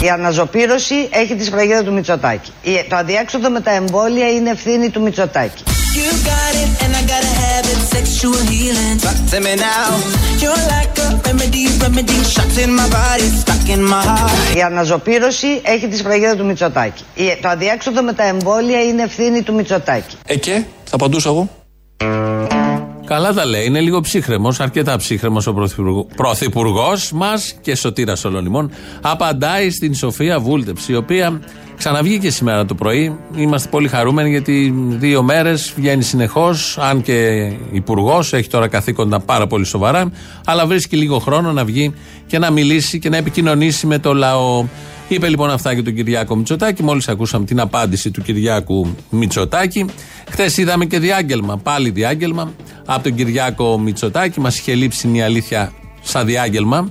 Η αναζωοπήρωση έχει τη σφραγίδα του Μιτσοτάκη. Το αδιέξοδο με τα εμβόλια είναι ευθύνη του Μιτσοτάκη. Sexual healing. Talk to me now. You're like a remedy, remedy. Shots in my body, stuck in my heart. Η αναζωπήρωση έχει τη σφραγίδα του Μητσοτάκη. Η- Το αδιέξοδο με τα εμβόλια είναι ευθύνη του Μητσοτάκη. Ε και, θα απαντούσα εγώ. Καλά τα λέει. Είναι λίγο ψύχρεμος, αρκετά ψύχρεμος ο πρωθυπουργός μας και Σωτήρας Ολονιμών. Απαντάει στην Σοφία Βούλτεψη, η οποία ξαναβγήκε σήμερα το πρωί. Είμαστε πολύ χαρούμενοι γιατί δύο μέρες βγαίνει συνεχώς, αν και υπουργός, έχει τώρα καθήκοντα πάρα πολύ σοβαρά, αλλά βρίσκει λίγο χρόνο να βγει και να μιλήσει και να επικοινωνήσει με το λαό. Είπε λοιπόν αυτά για τον Κυριάκο Μητσοτάκη. Μόλις ακούσαμε την απάντηση του Κυριάκου Μητσοτάκη. Χθες είδαμε και διάγγελμα, πάλι διάγγελμα από τον Κυριάκο Μητσοτάκη. Μας είχε λείψει η αλήθεια σαν διάγγελμα.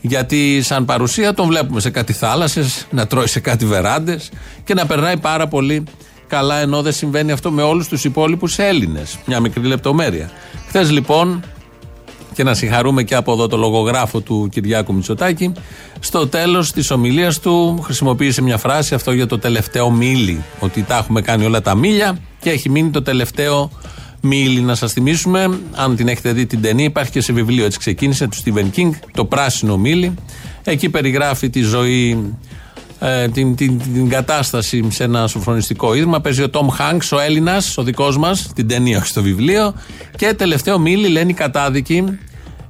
Γιατί σαν παρουσία τον βλέπουμε σε κάτι θάλασσες, να τρώει σε κάτι βεράντες και να περνάει πάρα πολύ καλά. Ενώ δεν συμβαίνει αυτό με όλους τους υπόλοιπους Έλληνες. Μια μικρή λεπτομέρεια. Χθες λοιπόν και να συγχαρούμε και από εδώ το λογογράφο του Κυριάκου Μητσοτάκη. Στο τέλος της ομιλίας του χρησιμοποίησε μια φράση αυτό για το τελευταίο μίλι. Ότι τα έχουμε κάνει όλα τα μίλια και έχει μείνει το τελευταίο μίλι. Να σας θυμίσουμε, αν την έχετε δει την ταινία, υπάρχει και σε βιβλίο έτσι ξεκίνησε του Stephen King, το πράσινο μίλι. Εκεί περιγράφει τη ζωή ε, την, την, την κατάσταση σε ένα σοφρονιστικό ίδρυμα. Παίζει ο Τόμ Χάγκ, ο Έλληνας, ο δικός μας, την ταινία, όχι στο βιβλίο. Και τελευταίο μίλη λένε οι κατάδικοι,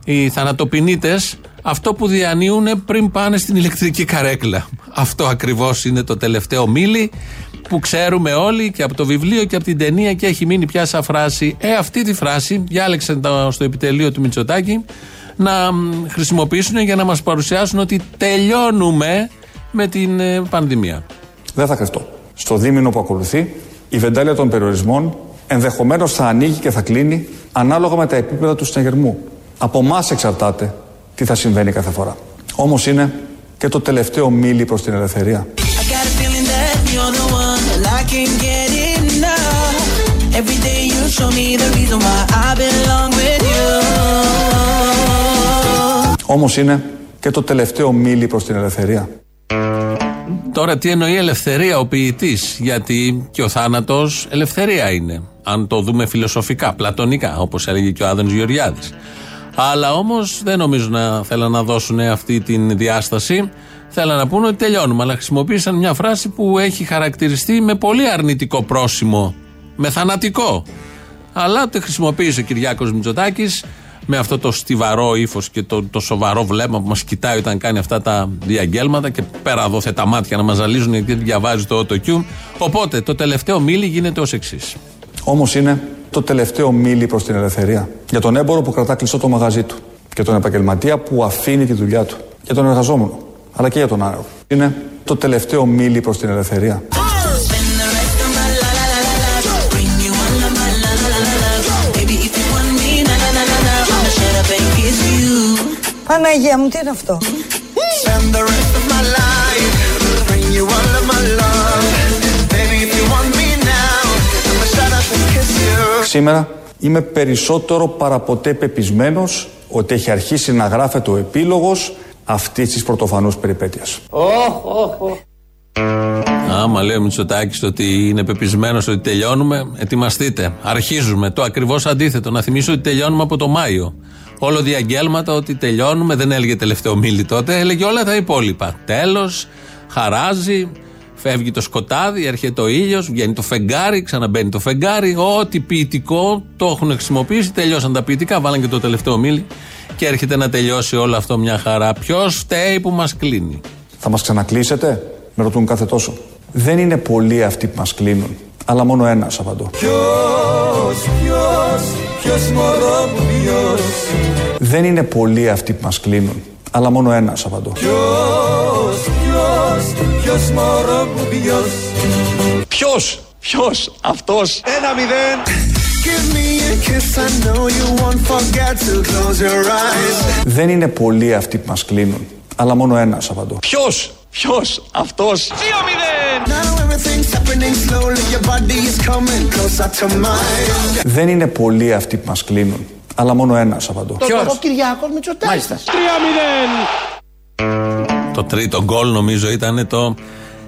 οι θανατοποιητέ, αυτό που διανύουν πριν πάνε στην ηλεκτρική καρέκλα. Αυτό ακριβώς είναι το τελευταίο μίλη που ξέρουμε όλοι και από το βιβλίο και από την ταινία και έχει μείνει πια σαν φράση. Ε, αυτή τη φράση διάλεξαν το- στο επιτελείο του Μητσοτάκη να μ, χρησιμοποιήσουν για να μας παρουσιάσουν ότι τελειώνουμε με την ε, πανδημία. Δεν θα κρυφτώ. Στο δίμηνο που ακολουθεί, η βεντάλια των περιορισμών ενδεχομένως θα ανοίγει και θα κλείνει ανάλογα με τα επίπεδα του συναγερμού. Από εμά εξαρτάται τι θα συμβαίνει κάθε φορά. Όμως είναι και το τελευταίο μίλι προς την ελευθερία. I got a feeling that you're the one that I can't get enough. Every day you show me the reason why I belong with you. Όμως είναι και το τελευταίο μίλι προς την ελευθερία. Τώρα τι εννοεί ελευθερία ο ποιητής, γιατί και ο θάνατος ελευθερία είναι. Αν το δούμε φιλοσοφικά, πλατωνικά, όπως έλεγε και ο Άδωνης Γεωργιάδης. Αλλά όμως δεν νομίζω να θέλαν να δώσουν αυτή την διάσταση. Θέλαν να πούνε ότι τελειώνουμε, αλλά χρησιμοποίησαν μια φράση που έχει χαρακτηριστεί με πολύ αρνητικό πρόσημο. Με θανατικό. Αλλά το χρησιμοποίησε ο Κυριάκος Μητσοτάκης με αυτό το στιβαρό ύφος και το, το σοβαρό βλέμμα που μας κοιτάει όταν κάνει αυτά τα διαγγέλματα και πέρα δόθε τα μάτια να μας ζαλίζουν γιατί δεν διαβάζει το autocue. Οπότε το τελευταίο μίλι γίνεται ως εξής. Όμως είναι το τελευταίο μίλι προς την ελευθερία. Για τον έμπορο που κρατά κλειστό το μαγαζί του. Και τον επαγγελματία που αφήνει τη δουλειά του. Για τον εργαζόμενο. Αλλά και για τον άνεργο. Είναι το τελευταίο μίλι προς την ελευθερία. Spend the rest of my la la la la la. Bring you all of my la la la la la. Baby, if you want me, na na na na na. I'ma shut up and kiss you. Παναγία μου, τι είναι αυτό; Spend the rest of my life. Bring you all of my love. Σήμερα είμαι περισσότερο παραποτέ πεπισμένος ότι έχει αρχίσει να γράφεται ο επίλογος αυτής της πρωτοφανούς περιπέτειας. Άμα λέει ο Μητσοτάκης ότι είναι πεπισμένος ότι τελειώνουμε, ετοιμαστείτε. Αρχίζουμε. Το ακριβώς αντίθετο. Να θυμίσω ότι τελειώνουμε από το Μάιο. Όλο διαγγέλματα ότι τελειώνουμε, δεν έλεγε τελευταίο μίλη τότε, έλεγε όλα τα υπόλοιπα. Τέλος, χαράζει, φεύγει το σκοτάδι, έρχεται ο ήλιος, βγαίνει το φεγγάρι, ξαναμπαίνει το φεγγάρι. Ό,τι ποιητικό το έχουν χρησιμοποιήσει, τελειώσαν τα ποιητικά, βάλαν και το τελευταίο μίλη και έρχεται να τελειώσει όλο αυτό μια χαρά. Ποιος φταίει που μας κλείνει; Θα μας ξανακλείσετε, με ρωτούν κάθε τόσο. Δεν είναι πολλοί αυτοί που μας κλείνουν, αλλά μόνο ένας απαντώ. Δεν είναι πολλοί αυτοί που μας κλείνουν, αλλά μόνο ένας απαντώ. Ποιος, ποιος, αυτός; Give me a kiss, I know you won't forget to close your eyes. Δεν είναι πολλοί αυτοί που μας κλείνουν, Αλλά μόνο ένας απαντώ. Ποιος, ποιος, αυτός; Now everything's happening slowly. Your body is coming closer to mine. Δεν είναι πολλοί αυτοί που μας κλείνουν. Αλλά μόνο ένας απαντώ. Ο Κυριάκος Μητσοτάκης. Το τρίτο γκολ νομίζω ήταν το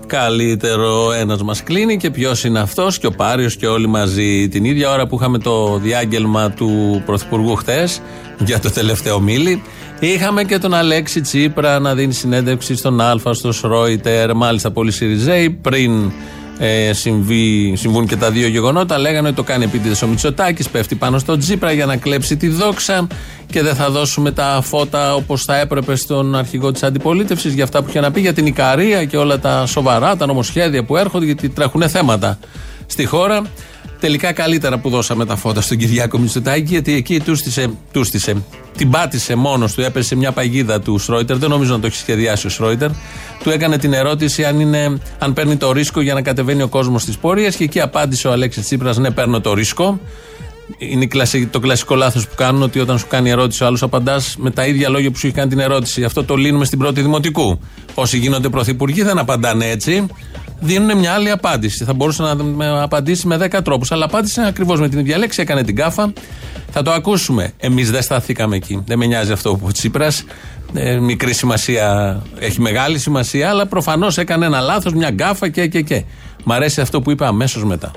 καλύτερο. Ένας μας κλείνει και ποιος είναι αυτός και ο Πάριος και όλοι μαζί. Την ίδια ώρα που είχαμε το διάγγελμα του Πρωθυπουργού χθες για το τελευταίο μίλη, είχαμε και τον Αλέξη Τσίπρα να δίνει συνέντευξη στον Α, στο Σρόιτερ, μάλιστα πολύ Σιριζέοι, πριν ε, συμβεί, συμβούν και τα δύο γεγονότα. Λέγανε ότι το κάνει επίτηδες ο Μητσοτάκης, πέφτει πάνω στον Τσίπρα για να κλέψει τη δόξα και δεν θα δώσουμε τα φώτα όπως θα έπρεπε στον αρχηγό της αντιπολίτευσης για αυτά που είχε να πει για την Ικαρία και όλα τα σοβαρά, τα νομοσχέδια που έρχονται, γιατί τρέχουν θέματα στη χώρα. Τελικά καλύτερα που δώσαμε τα φώτα στον Κυριάκο Μητσοτάκη, γιατί εκεί τούστησε, τούστησε την πάτησε μόνος του, έπεσε σε μια παγίδα του Σρόιτερ. Δεν νομίζω να το έχει σχεδιάσει ο Σρόιτερ. Του έκανε την ερώτηση αν, είναι, αν παίρνει το ρίσκο για να κατεβαίνει ο κόσμος τη πορεία και εκεί απάντησε ο Αλέξης Τσίπρας: Ναι, παίρνω το ρίσκο. Είναι το κλασικό λάθος που κάνουν ότι όταν σου κάνει ερώτηση ο άλλος απαντάς με τα ίδια λόγια που σου έχει κάνει την ερώτηση. Αυτό το λύνουμε στην πρώτη δημοτικού. Όσοι γίνονται πρωθυπουργοί δεν απαντάνε έτσι. Δίνουν μια άλλη απάντηση. Θα μπορούσε να απαντήσει με 10 τρόπους. Αλλά απάντησε ακριβώς με την ίδια λέξη, έκανε την κάφα. Θα το ακούσουμε. Εμείς δεν σταθήκαμε εκεί. Δεν με νοιάζει αυτό που ο Τσίπρας. Ε, μικρή σημασία, έχει μεγάλη σημασία, αλλά προφανώς έκανε ένα λάθος, μια γκάφα και και και. Μ' αρέσει αυτό που είπε αμέσως μετά.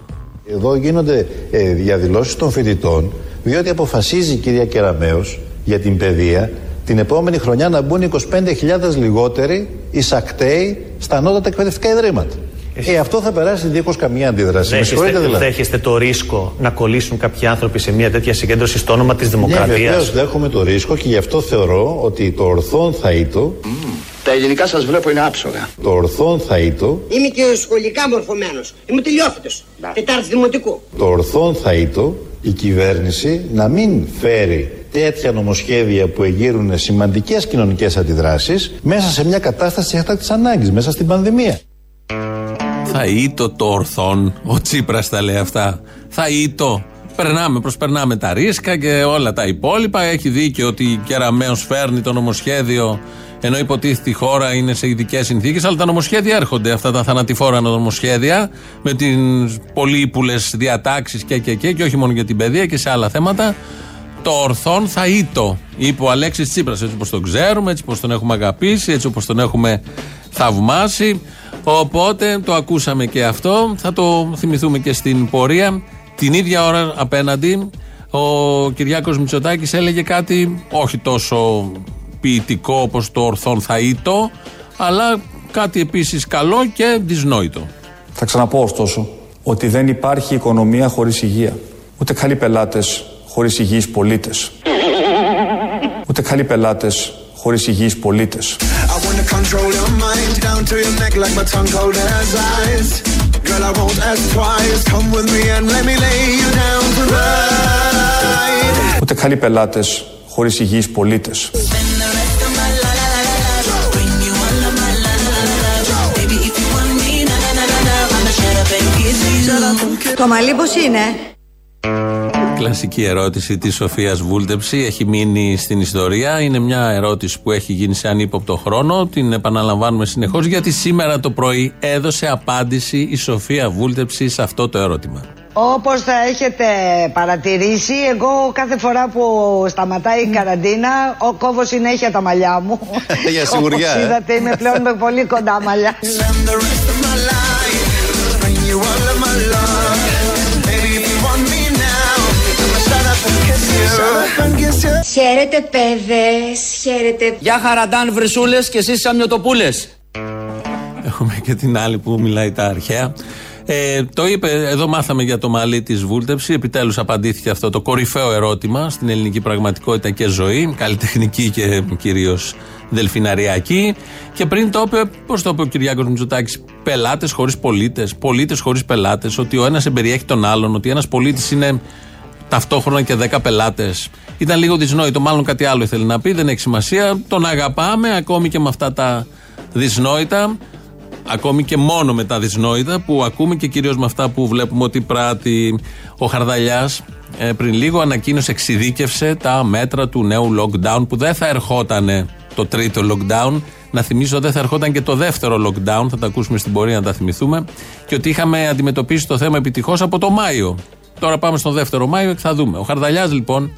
Εδώ γίνονται ε, διαδηλώσεις των φοιτητών διότι αποφασίζει η κυρία Κεραμέως για την παιδεία την επόμενη χρονιά να μπουν 25.000 λιγότεροι εισακτέοι στα ανώτατα εκπαιδευτικά ιδρύματα. Ε, αυτό θα περάσει δίχως καμία αντίδραση. Με Δέχεστε, συγχωρείτε δηλαδή. δέχεστε το ρίσκο να κολλήσουν κάποιοι άνθρωποι σε μια τέτοια συγκέντρωση στο όνομα της Ναι, δημοκρατίας; βεβαίως δέχομαι το ρίσκο και γι' αυτό θεωρώ ότι το ορθόν θα ήτο, Τα ελληνικά σας βλέπω είναι άψογα. το ορθόν θα ήτο, Είμαι και σχολικά μορφωμένος. Είμαι τελειόφυτος. Τετάρτη δημοτικού. το ορθόν θα ήτο η κυβέρνηση να μην φέρει τέτοια νομοσχέδια που εγείρουν σημαντικές κοινωνικές αντιδράσεις μέσα σε μια κατάσταση έκτακτης ανάγκης, μέσα στην πανδημία. Θα ήτο το ορθόν. Ο Τσίπρας τα λέει αυτά. Θα ήτο. Περνάμε, προσπερνάμε τα ρίσκα και όλα τα υπόλοιπα. Έχει δίκιο ότι η Κεραμέο φέρνει το νομοσχέδιο ενώ υποτίθεται η χώρα είναι σε ειδικές συνθήκες. Αλλά τα νομοσχέδια έρχονται, αυτά τα θανατηφόρα νομοσχέδια, με τις πολύ ύπουλε διατάξεις και, και, και, και όχι μόνο για την παιδεία και σε άλλα θέματα. Το ορθόν θα ήτο, είπε ο Αλέξης Τσίπρας, έτσι όπως τον ξέρουμε, έτσι όπως τον έχουμε αγαπήσει, έτσι όπως τον έχουμε θαυμάσει. Οπότε το ακούσαμε και αυτό, θα το θυμηθούμε και στην πορεία. Την ίδια ώρα απέναντι ο Κυριάκος Μητσοτάκης έλεγε κάτι όχι τόσο ποιητικό όπως το ορθόν θα ήτο, αλλά κάτι επίσης καλό και δυσνόητο. Θα ξαναπώ ωστόσο ότι δεν υπάρχει οικονομία χωρίς υγεία. Ούτε καλοί πελάτες χωρίς υγιείς πολίτες. Ούτε καλοί πελάτες χωρίς υγιείς πολίτες. I wanna control your mind down to your neck like my tongue cold as ice. Girl, I won't ask twice. Come with me and let me lay you down to ride. Ούτε καλοί πελάτες χωρίς υγιείς πολίτες. Το μαλλί πώς είναι. Κλασική ερώτηση της Σοφίας Βούλτεψη έχει μείνει στην ιστορία. Είναι μια ερώτηση που έχει γίνει σε ανύποπτο χρόνο. Την επαναλαμβάνουμε συνεχώς γιατί σήμερα το πρωί έδωσε απάντηση η Σοφία Βούλτεψη σε αυτό το ερώτημα. Όπως θα έχετε παρατηρήσει, εγώ κάθε φορά που σταματάει η καραντίνα, ο κόβω συνέχεια τα μαλλιά μου. Για σιγουριά, Όπως ε. είδατε, είμαι πλέον με πολύ κοντά μαλλιά. Χαίρετε παιδες, χαίρετε. Γεια χαραντάν βρυσούλες και εσείς σαμιωτοπούλες. Έχουμε και την άλλη που μιλάει τα αρχαία. Ε, το είπε, εδώ μάθαμε για το μαλλί της Βούλτεψη. Επιτέλους απαντήθηκε αυτό το κορυφαίο ερώτημα στην ελληνική πραγματικότητα και ζωή, καλλιτεχνική και κυρίως δελφιναριακή. Και πριν το είπε, πώς το είπε ο Κυριάκος Μητσοτάκης, πελάτες χωρίς πολίτες, πολίτες χωρίς πελάτες, ότι ο ένας εμπεριέχει τον άλλον, ότι ένας πολίτης είναι ταυτόχρονα και 10 πελάτες. Ήταν λίγο δυσνόητο, μάλλον κάτι άλλο ήθελε να πει, δεν έχει σημασία. Τον αγαπάμε ακόμη και με αυτά τα δυσνόητα ακόμη και μόνο με τα δυσνόητα που ακούμε και κυρίως με αυτά που βλέπουμε ότι πράττει ο Χαρδαλιάς ε, πριν λίγο ανακοίνωσε, εξειδίκευσε τα μέτρα του νέου lockdown που δεν θα ερχότανε το τρίτο lockdown. Να θυμίσω δεν θα ερχόταν και το δεύτερο lockdown, θα τα ακούσουμε στην πορεία να τα θυμηθούμε. Και ότι είχαμε αντιμετωπίσει το θέμα επιτυχώς από το Μάιο. Τώρα πάμε στον δεύτερο Μάιο και θα δούμε. Ο Χαρδαλιάς λοιπόν,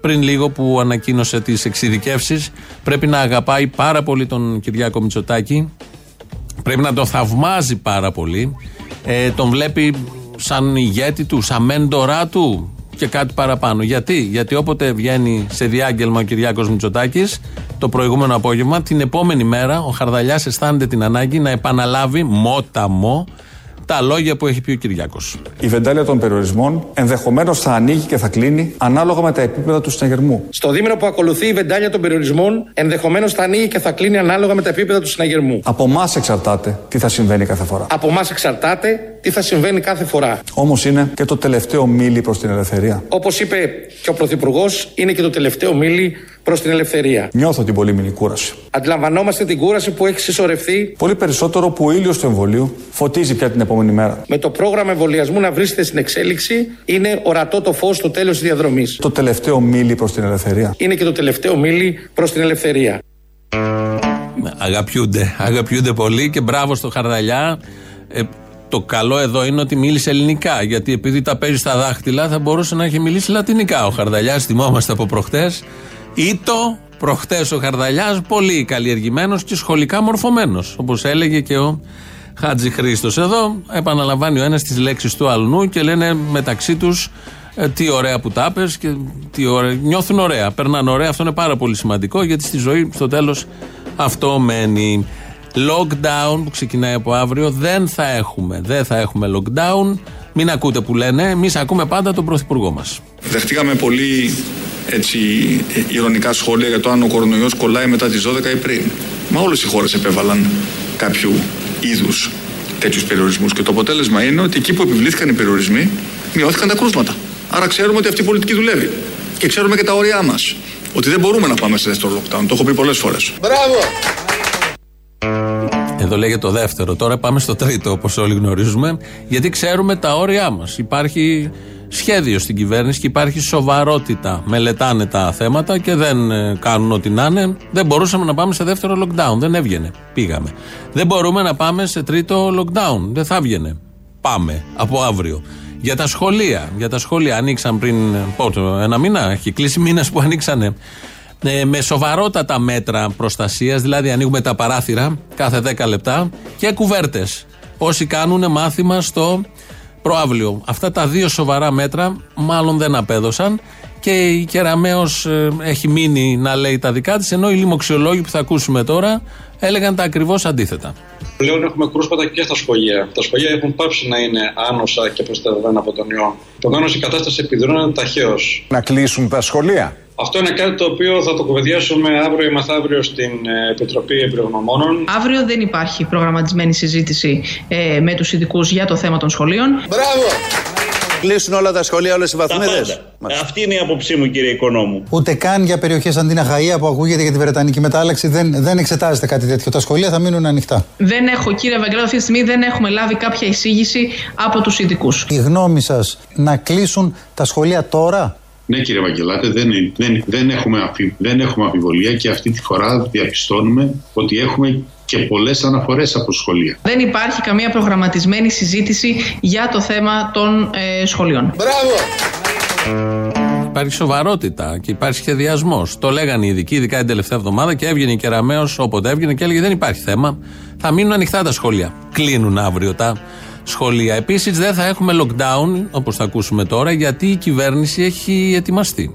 πριν λίγο που ανακοίνωσε τις εξειδικεύσεις, πρέπει να αγαπάει πάρα πολύ τον Κυριάκο Μητσοτάκη. Πρέπει να τον θαυμάζει πάρα πολύ. Ε, τον βλέπει σαν ηγέτη του, σαν μέντορά του και κάτι παραπάνω. Γιατί, Γιατί όποτε βγαίνει σε διάγγελμα ο Κυριάκος Μητσοτάκης, το προηγούμενο απόγευμα, την επόμενη μέρα ο Χαρδαλιάς αισθάνεται την ανάγκη να επαναλάβει μόταμο τα λόγια που έχει πει ο Κυριάκος. Η βεντάλια των περιορισμών ενδεχομένως θα ανοίγει και θα κλείνει ανάλογα με τα επίπεδα του συναγερμού. Στο δίμηνο που ακολουθεί η βεντάλια των περιορισμών ενδεχομένως θα ανοίγει και θα κλείνει ανάλογα με τα επίπεδα του συναγερμού. Από εμάς εξαρτάται τι θα συμβαίνει κάθε φορά. Από εμάς εξαρτάται τι θα συμβαίνει κάθε φορά. Όμως είναι και το τελευταίο μίλι προς την ελευθερία. Όπως είπε και ο Πρωθυπουργός, είναι και το τελευταίο μίλι προς την ελευθερία. Νιώθω την πολύμηνη κούραση. Αντιλαμβανόμαστε την κούραση που έχει συσσωρευτεί. Πολύ περισσότερο που ο ήλιος του εμβολίου φωτίζει πια την επόμενη μέρα. Με το πρόγραμμα εμβολιασμού να βρίσκεται στην εξέλιξη, είναι ορατό το φως στο τέλος της διαδρομής. Το τελευταίο μίλι προς την ελευθερία. Είναι και το τελευταίο μίλι προς την ελευθερία. Αγαπιούνται, αγαπιούνται πολύ και μπράβο στο Χαρδαλιά. Ε, το καλό εδώ είναι ότι μίλησε ελληνικά. Γιατί επειδή τα παίζει στα δάχτυλα, θα μπορούσε να έχει μιλήσει λατινικά. Ο Χαρδαλιάς, θυμόμαστε από προχτές. Ή το προχτές ο Χαρδαλιάς, πολύ καλλιεργημένος και σχολικά μορφωμένος. Όπως έλεγε και ο Χάτζη Χρήστος. Εδώ επαναλαμβάνει ο ένας τις λέξεις του αλλού και λένε μεταξύ τους τι ωραία που τα πες και τι ωραία. Νιώθουν ωραία, περνάνε ωραία. Αυτό είναι πάρα πολύ σημαντικό γιατί στη ζωή στο τέλος αυτό μένει. Lockdown που ξεκινάει από αύριο δεν θα έχουμε. Δεν θα έχουμε lockdown. Μην ακούτε που λένε. Εμείς ακούμε πάντα τον Πρωθυπουργό μας. Δεχτήκαμε πολύ έτσι ηρωνικά σχόλια για το αν ο κορονοϊός κολλάει μετά τις 12 ή πριν. Μα όλες οι χώρες επέβαλαν κάποιου είδους τέτοιους περιορισμούς και το αποτέλεσμα είναι ότι εκεί που επιβλήθηκαν οι περιορισμοί μειώθηκαν τα κρούσματα. Άρα ξέρουμε ότι αυτή η πολιτική δουλεύει. Και ξέρουμε και τα όρια μας. Ότι δεν μπορούμε να πάμε σε δεύτερο lockdown. Το έχω πει πολλές φορές. Μπράβο! Εδώ λέγεται το δεύτερο. Τώρα πάμε στο τρίτο, όπως όλοι γνωρίζουμε, γιατί ξέρουμε τα όρια μας. Υπάρχει σχέδιο στην κυβέρνηση και υπάρχει σοβαρότητα. Μελετάνε τα θέματα και δεν ε, κάνουν ό,τι να είναι. Δεν μπορούσαμε να πάμε σε δεύτερο lockdown. Δεν έβγαινε. Πήγαμε. Δεν μπορούμε να πάμε σε τρίτο lockdown. Δεν θα έβγαινε. Πάμε από αύριο. Για τα σχολεία. Για τα σχολεία ανοίξαν πριν πόσο, ένα μήνα. Έχει κλείσει μήνα που ανοίξανε. Ε, με σοβαρότατα μέτρα προστασίας, δηλαδή ανοίγουμε τα παράθυρα κάθε 10 λεπτά και κουβέρτες. Όσοι κάνουν μάθημα στο προάβλιο. Αυτά τα δύο σοβαρά μέτρα μάλλον δεν απέδωσαν και η Κεραμέως ε, έχει μείνει να λέει τα δικά της ενώ οι λοιμοξιολόγοι που θα ακούσουμε τώρα έλεγαν τα ακριβώς αντίθετα. Πλέον έχουμε κρούσματα και στα σχολεία. Τα σχολεία έχουν πάψει να είναι άνοσα και προστατευμένα από τον ιό. Επομένω η κατάσταση επιδρώνεται ταχαίως. Να κλείσουν τα σχολεία. Αυτό είναι κάτι το οποίο θα το κουβεντιάσουμε αύριο ή μεθαύριο στην ε, Επιτροπή Εμπειρογνωμόνων. Αύριο δεν υπάρχει προγραμματισμένη συζήτηση ε, με τους ειδικούς για το θέμα των σχολείων. Μπράβο! Κλείσουν όλα τα σχολεία, όλες οι βαθμίδες. Αυτή είναι η άποψή μου, κύριε Οικονόμου. Ούτε καν για περιοχές σαν την Αχαία που ακούγεται για τη Βρετανική μετάλλαξη δεν, δεν εξετάζεται κάτι τέτοιο. Τα σχολεία θα μείνουν ανοιχτά. Δεν έχω, κύριε Ευαγγελάτο, αυτή τη στιγμή δεν έχουμε λάβει κάποια εισήγηση από τους ειδικούς. Η γνώμη σας να κλείσουν τα σχολεία τώρα; Ναι, κύριε Βαγγελάτε, δεν, δεν, δεν, έχουμε αφι, δεν έχουμε αμφιβολία και αυτή τη φορά διαπιστώνουμε ότι έχουμε και πολλές αναφορές από σχολεία. Δεν υπάρχει καμία προγραμματισμένη συζήτηση για το θέμα των ε, σχολείων. Μπράβο! Υπάρχει σοβαρότητα και υπάρχει σχεδιασμός. Το λέγανε οι ειδικοί, ειδικά την τελευταία εβδομάδα και έβγαινε η Κεραμαίο όποτε έβγαινε και έλεγε: Δεν υπάρχει θέμα. Θα μείνουν ανοιχτά τα σχολεία. Κλείνουν αύριο τα σχολεία. Επίσης δεν θα έχουμε lockdown, όπως θα ακούσουμε τώρα, γιατί η κυβέρνηση έχει ετοιμαστεί.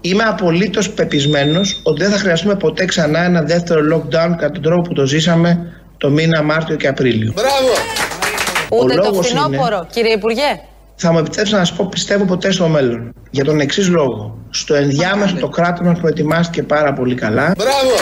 Είμαι απολύτως πεπισμένος ότι δεν θα χρειαστούμε ποτέ ξανά ένα δεύτερο lockdown κατά τον τρόπο που το ζήσαμε το μήνα Μάρτιο και Απρίλιο. Μπράβο! Ούτε Ο το λόγος φθινόπωρο, είναι- κύριε Υπουργέ. Θα μου επιτρέψετε να σας πω πιστεύω ποτέ στο μέλλον. Για τον εξής λόγο. Στο ενδιάμεσο το κράτος μας προετοιμάστηκε πάρα πολύ καλά. Μπράβο!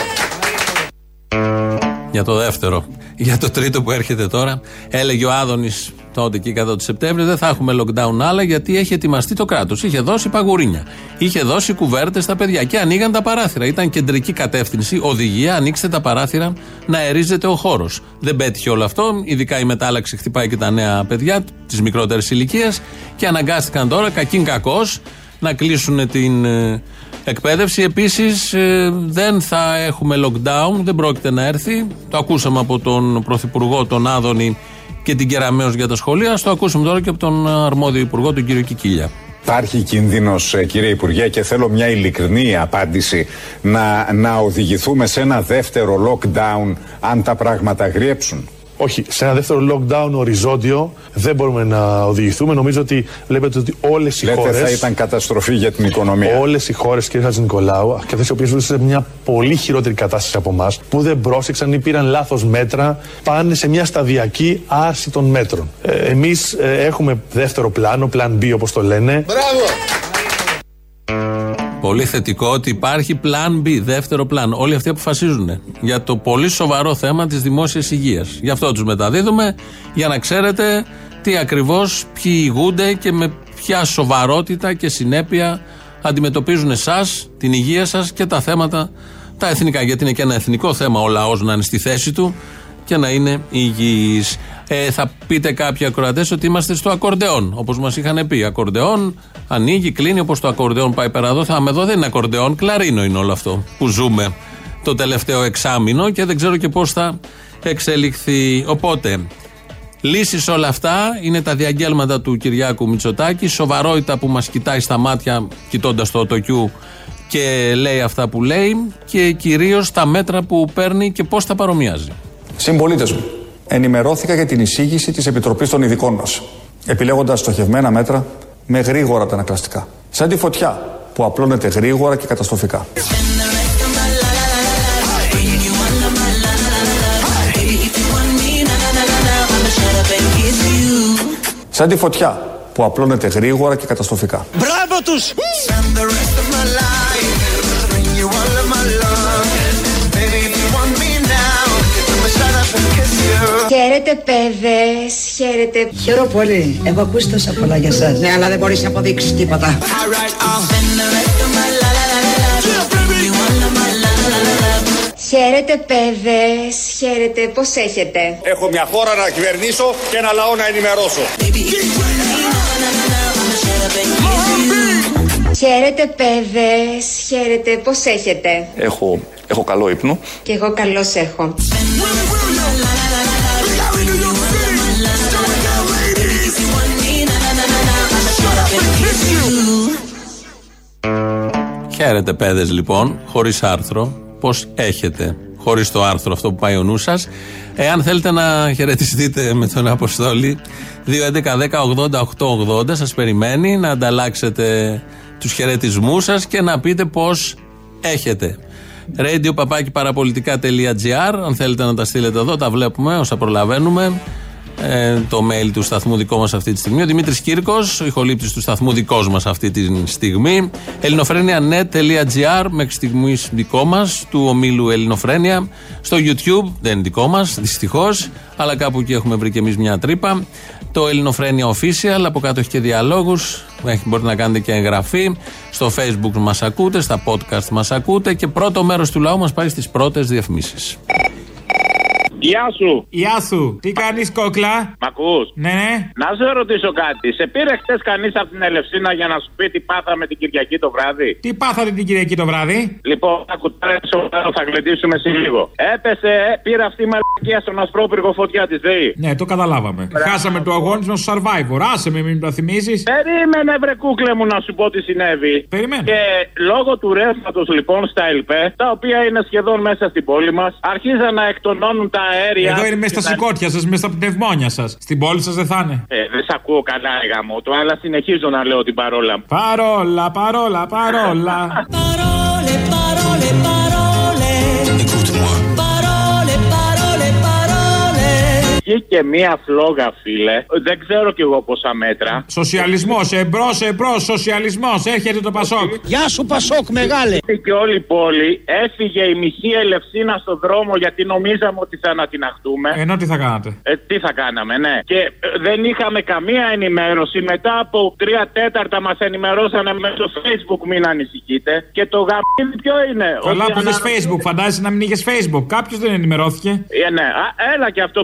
Για το δεύτερο. Για το τρίτο που έρχεται τώρα, έλεγε ο Άδωνης τότε εκεί κατά το Σεπτέμβριο, δεν θα έχουμε lockdown άλλα γιατί έχει ετοιμαστεί το κράτος. Είχε δώσει παγουρίνια. Είχε δώσει κουβέρτες στα παιδιά και ανοίγαν τα παράθυρα. Ήταν κεντρική κατεύθυνση, οδηγία, ανοίξτε τα παράθυρα να ερίζεται ο χώρος. Δεν πέτυχε όλο αυτό, ειδικά η μετάλλαξη χτυπάει και τα νέα παιδιά της μικρότερης ηλικίας και αναγκάστηκαν τώρα, κακήν κακός, να κλείσουν την ε, εκπαίδευση. Επίσης, δεν θα έχουμε lockdown, δεν πρόκειται να έρθει. Το ακούσαμε από τον Πρωθυπουργό, τον Άδωνη και την Κεραμέως για τα σχολεία. Α το ακούσουμε τώρα και από τον αρμόδιο Υπουργό, τον κύριο Κικίλια. Υπάρχει κίνδυνος, κύριε Υπουργέ, και θέλω μια ειλικρινή απάντηση, να, να οδηγηθούμε σε ένα δεύτερο lockdown αν τα πράγματα γριέψουν. Όχι, σε ένα δεύτερο lockdown οριζόντιο δεν μπορούμε να οδηγηθούμε. Νομίζω ότι βλέπετε ότι όλες οι χώρε. θα ήταν καταστροφή για την οικονομία. Όλες οι χώρες, κύριε Χατζη Νικολάου, και αυτέ οι οποίες βρίσκονται σε μια πολύ χειρότερη κατάσταση από εμάς, που δεν πρόσεξαν ή πήραν λάθος μέτρα, πάνε σε μια σταδιακή άρση των μέτρων. Ε, Εμείς έχουμε δεύτερο πλάνο, πλάν B όπως το λένε. Μπράβο! Πολύ θετικό ότι υπάρχει plan B, δεύτερο πλάνο. Όλοι αυτοί αποφασίζουν για το πολύ σοβαρό θέμα της δημόσιας υγείας. Γι' αυτό τους μεταδίδουμε, για να ξέρετε τι ακριβώς, ποιοι ηγούνται και με ποια σοβαρότητα και συνέπεια αντιμετωπίζουν εσά, την υγεία σας και τα θέματα τα εθνικά. Γιατί είναι και ένα εθνικό θέμα ο λαός να είναι στη θέση του και να είναι υγιή. Ε, θα πείτε κάποιοι ακροατές ότι είμαστε στο ακορντεόν. Όπως μας είχαν πει. Ακορντεόν ανοίγει, κλείνει όπως το ακορντεόν πάει πέρα εδώ. Θα με εδώ δεν είναι ακορντεόν, κλαρίνο είναι όλο αυτό που ζούμε το τελευταίο εξάμεινο και δεν ξέρω και πώς θα εξελιχθεί. Οπότε, λύσεις όλα αυτά είναι τα διαγγέλματα του Κυριάκου Μητσοτάκη. Σοβαρότητα που μας κοιτάει στα μάτια, κοιτώντας το οτοκιού και λέει αυτά που λέει και κυρίως τα μέτρα που παίρνει και πώς τα παρομοιάζει. Συμπολίτες μου, ενημερώθηκα για την εισήγηση της Επιτροπής των Ειδικών μας, επιλέγοντας στοχευμένα μέτρα με γρήγορα τα ανακλαστικά. Σαν τη φωτιά που απλώνεται γρήγορα και καταστροφικά. Σαν τη φωτιά που απλώνεται γρήγορα και καταστροφικά. Μπράβο τους! Χαίρετε παιδες, χαίρετε. Χαίρομαι πολύ, έχω ακούσει τόσα πολλά για σας. Ναι, αλλά δεν μπορείς να αποδείξεις τίποτα. Χαίρετε παιδες, χαίρετε, πώς έχετε; Έχω μια χώρα να κυβερνήσω και ένα λαό να ενημερώσω. Χαίρετε παιδες, χαίρετε, πώς έχετε; Έχω, έχω καλό ύπνο. Κι εγώ καλώς έχω Χαίρετε, παιδες, λοιπόν, χωρίς άρθρο. Πώς έχετε, χωρίς το άρθρο αυτό που πάει ο νους σας. Εάν θέλετε να χαιρετιστείτε με τον Αποστόλη, 2.11.10.80.880 σας περιμένει να ανταλλάξετε τους χαιρετισμούς σας και να πείτε πώς έχετε. Radio παπάκι παραπολιτικά.gr. Αν θέλετε να τα στείλετε εδώ, τα βλέπουμε όσα προλαβαίνουμε. Ε, το mail του σταθμού δικό μας αυτή τη στιγμή. Ο Δημήτρης Κύρκος, ο ηχολήπτης του σταθμού δικός μας αυτή τη στιγμή. ελληνοφρένια.net.gr μέχρι στιγμής δικό μας, του ομίλου Ελληνοφρένια. Στο YouTube, δεν είναι δικό μας, δυστυχώς, αλλά κάπου εκεί έχουμε βρει και εμείς μια τρύπα. Το Ελληνοφρένια Official, από κάτω έχει και διαλόγους. Μπορείτε να κάνετε και εγγραφή. Στο Facebook μας ακούτε, στα podcast μας ακούτε. Και πρώτο μέρος του λαού μας πάει στις πρώτες διαφημίσεις. Γεια σου. Γεια σου. Τι κάνεις, κόκλα; Μ' ακούς; Ναι, ναι. Να σε ρωτήσω κάτι. Σε πήρε χτε κανείς από την Ελευσίνα για να σου πει τι πάθαμε την Κυριακή το βράδυ; Τι πάθατε την Κυριακή το βράδυ; Λοιπόν, ακουτάρε θα γλεντήσουμε σε λίγο. Έπεσε, ε, πήρε αυτή η μαλακία στον ασπρόπυργο φωτιά της ΔΕΗ. Ναι, το καταλάβαμε. Χάσαμε το αγώνισμα στο survivor. Άσε με, μην το θυμίζεις. Περίμενε, βρε κούκλε μου, να σου πω τι συνέβη. Περιμένω. Και λόγω του ρεύματος λοιπόν στα ΕΛΠΕ, τα οποία είναι σχεδόν μέσα στην πόλη μας, αρχίζαν να εκτονώνουν τα αέρια. Εδώ είναι μέσα στα σηκώτια σας, μέσα στα πνευμόνια σας. Στην πόλη σας δεν θα είναι. Ε, δεν σε ακούω καλά, έγαμο το, αλλά συνεχίζω να λέω την παρόλα μου. Παρόλα, παρόλα, παρόλα. Βγήκε μία φλόγα, φίλε. Δεν ξέρω κι εγώ πόσα μέτρα. Σοσιαλισμός, εμπρός, εμπρός, σοσιαλισμός. Έρχεται το Πασόκ. Γεια σου, Πασόκ, μεγάλε. Και όλη η πόλη έφυγε η μισή Ελευσίνα στο δρόμο γιατί νομίζαμε ότι θα ανατιναχτούμε. Ενώ τι θα κάνατε; Ε, τι θα κάναμε, ναι. Και ε, δεν είχαμε καμία ενημέρωση. Μετά από τρία τέταρτα μας ενημερώσανε μέσω Facebook, μην ανησυχείτε. Και το γαμίδι ποιο είναι; Καλά Ότι που ανα- θες Facebook, φαντάζεσαι να μην είχες Facebook. Κάποιος δεν ενημερώθηκε. Ε, ναι, Α, έλα και αυτό.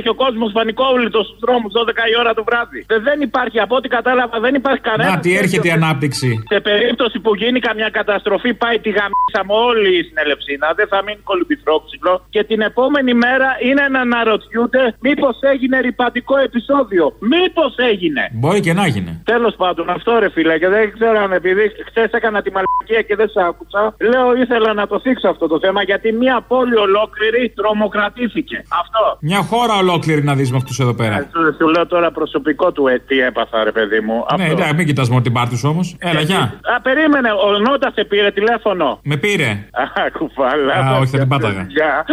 Έτρεχε ο κόσμος πανικόβλητος στους δρόμους 12 η ώρα το βράδυ. Ε, Δεν υπάρχει, από ό,τι κατάλαβα, δεν υπάρχει κανένας. Να, τι έρχεται η ανάπτυξη. Σε περίπτωση που γίνει καμιά καταστροφή, πάει τη γαμίσαμε όλη στην Ελευσίνα. Δεν θα μείνει κολυμπηθρόξυλο. Και την επόμενη μέρα είναι να αναρωτιούνται μήπως έγινε ρηπαντικό επεισόδιο. Μήπως έγινε. Μπορεί και να γίνει. Τέλος πάντων, αυτό ρε φίλε, και δεν ξέρω αν επειδή χθες έκανα τη μαλακία και δεν σ' άκουσα, λέω ήθελα να το θίξω αυτό το θέμα γιατί μια πόλη ολόκληρη τρομοκρατήθηκε. Αυτό. Μια χώρα ολόκληρη να δεις με αυτούς εδώ πέρα. Σου, σου λέω τώρα προσωπικό του ε, τι έπαθα, ρε παιδί μου. Ναι, Αυτό. εντάξει, μην κοιτάς μόνο την πάρτι όμως. Έλα, γεια. Α, περίμενε, ο Νότα σε πήρε τηλέφωνο. Με πήρε. Α, κουφάλα. Α, όχι, θα την πάταγα. Γεια.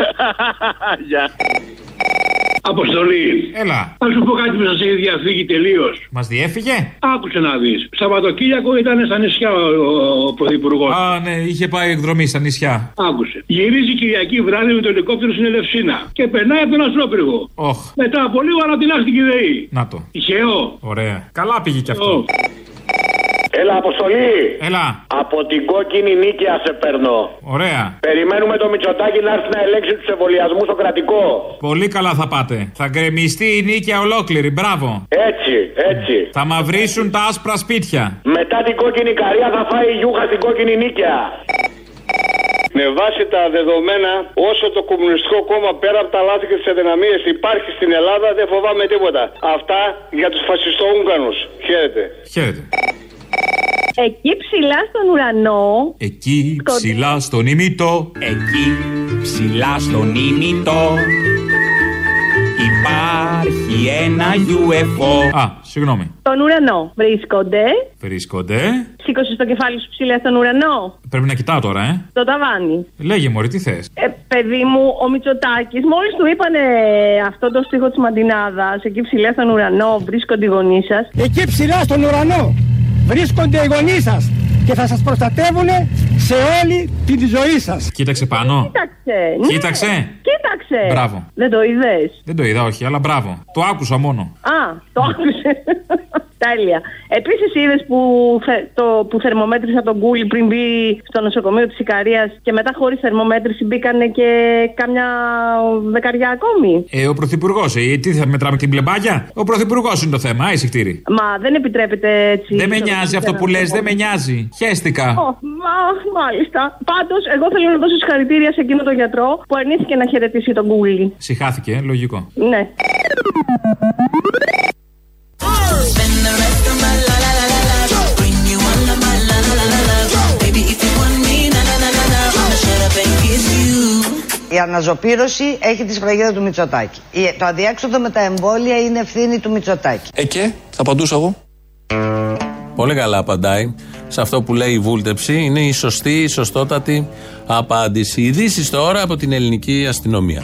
Γεια. Αποστολή. Έλα. Θα σου πω κάτι που σας έχει διαφύγει τελείως. Μας διέφυγε; Άκουσε να δεις. Σαββατοκύριακο ήταν στα νησιά ο, ο, ο Πρωθυπουργός. Α, ναι, είχε πάει εκδρομή στα νησιά. Άκουσε. Γυρίζει Κυριακή βράδυ με το ελικόπτερο στην Ελευσίνα και περνάει από τον Αστρόπυργο. Όχ. Μετά από λίγο ανατινάχθηκε η ΔΕΗ. Να το. Τυχαίο. Ωραία. Καλά πήγε κι αυτό. Έλα, Αποστολή. Έλα. Από την κόκκινη νίκαια σε παίρνω. Ωραία. Περιμένουμε το Μητσοτάκι να έρθει να ελέγξει τους εμβολιασμούς στο κρατικό. Πολύ καλά θα πάτε. Θα γκρεμιστεί η νίκαια ολόκληρη. Μπράβο. Έτσι, έτσι. Θα μαυρίσουν τα άσπρα σπίτια. Μετά την κόκκινη καρία θα φάει η γιούχα στην κόκκινη νίκαια. Με βάση τα δεδομένα, όσο το Κομμουνιστικό Κόμμα πέρα από τα λάθη και τις αδυναμίες υπάρχει στην Ελλάδα, δεν φοβάμαι τίποτα. Αυτά για τους φασιστοούγκανους. Χαίρετε. Χαίρετε. Εκεί ψηλά στον ουρανό. Εκεί ψηλά στον ημιτό. Εκεί ψηλά στον ήμιτο υπάρχει ένα UFO. Α, συγγνώμη. Στον ουρανό βρίσκονται. Βρίσκονται. Σήκωσες το κεφάλι σου ψηλά στον ουρανό. Πρέπει να κοιτάω τώρα, ε. Το ταβάνι. Λέγε μωρή, τι θες; Ε, παιδί μου, ο Μητσοτάκης, μόλις του είπανε αυτό το στίχο της Μαντινάδας, εκεί ψηλά στον ουρανό βρίσκονται οι γονείς σας. Εκεί ψηλά στον ουρανό βρίσκονται οι γονείς σας και θα σας προστατεύουν σε όλη τη ζωή σας. Κοίταξε πάνω. Κοίταξε. ναι. Κοίταξε. Κοίταξε. Μπράβο. Δεν το είδες. Δεν το είδα, όχι, αλλά μπράβο. Το άκουσα μόνο. Α, το άκουσε. Τέλεια. Επίσης είδες που, θε- το, που θερμομέτρησα τον Κούλι πριν μπει στο νοσοκομείο της Ικαρίας και μετά χωρίς θερμομέτρηση μπήκανε και κάμια δεκαριά ακόμη; Ε, ο πρωθυπουργός, ε, τι θα μετράμε την πλεμπάγια. Ο πρωθυπουργός είναι το θέμα, άισε κτήρι. Μα δεν επιτρέπεται έτσι. Δεν με νοιάζει αυτό που λες, δεν με νοιάζει. Χαίστηκα. Ω, μα, μάλιστα. Πάντως, εγώ θέλω να δώσω συγχαρητήρια σε εκείνο τον γιατρό που αρνήθηκε να χαιρετήσει τον Κούλι. Συχάθηκε, ε, λογικό. Ναι. Η αναζωπήρωση έχει τη σφραγίδα του Μητσοτάκη. Η- Το αδιέξοδο με τα εμβόλια είναι ευθύνη του Μητσοτάκη. Ε και, θα απαντούσα εγώ. Πολύ καλά απαντάει. Σε αυτό που λέει η βούλτεψη είναι η σωστή, η σωστότατη απάντηση. Ειδήσεις τώρα από την ελληνική αστυνομία.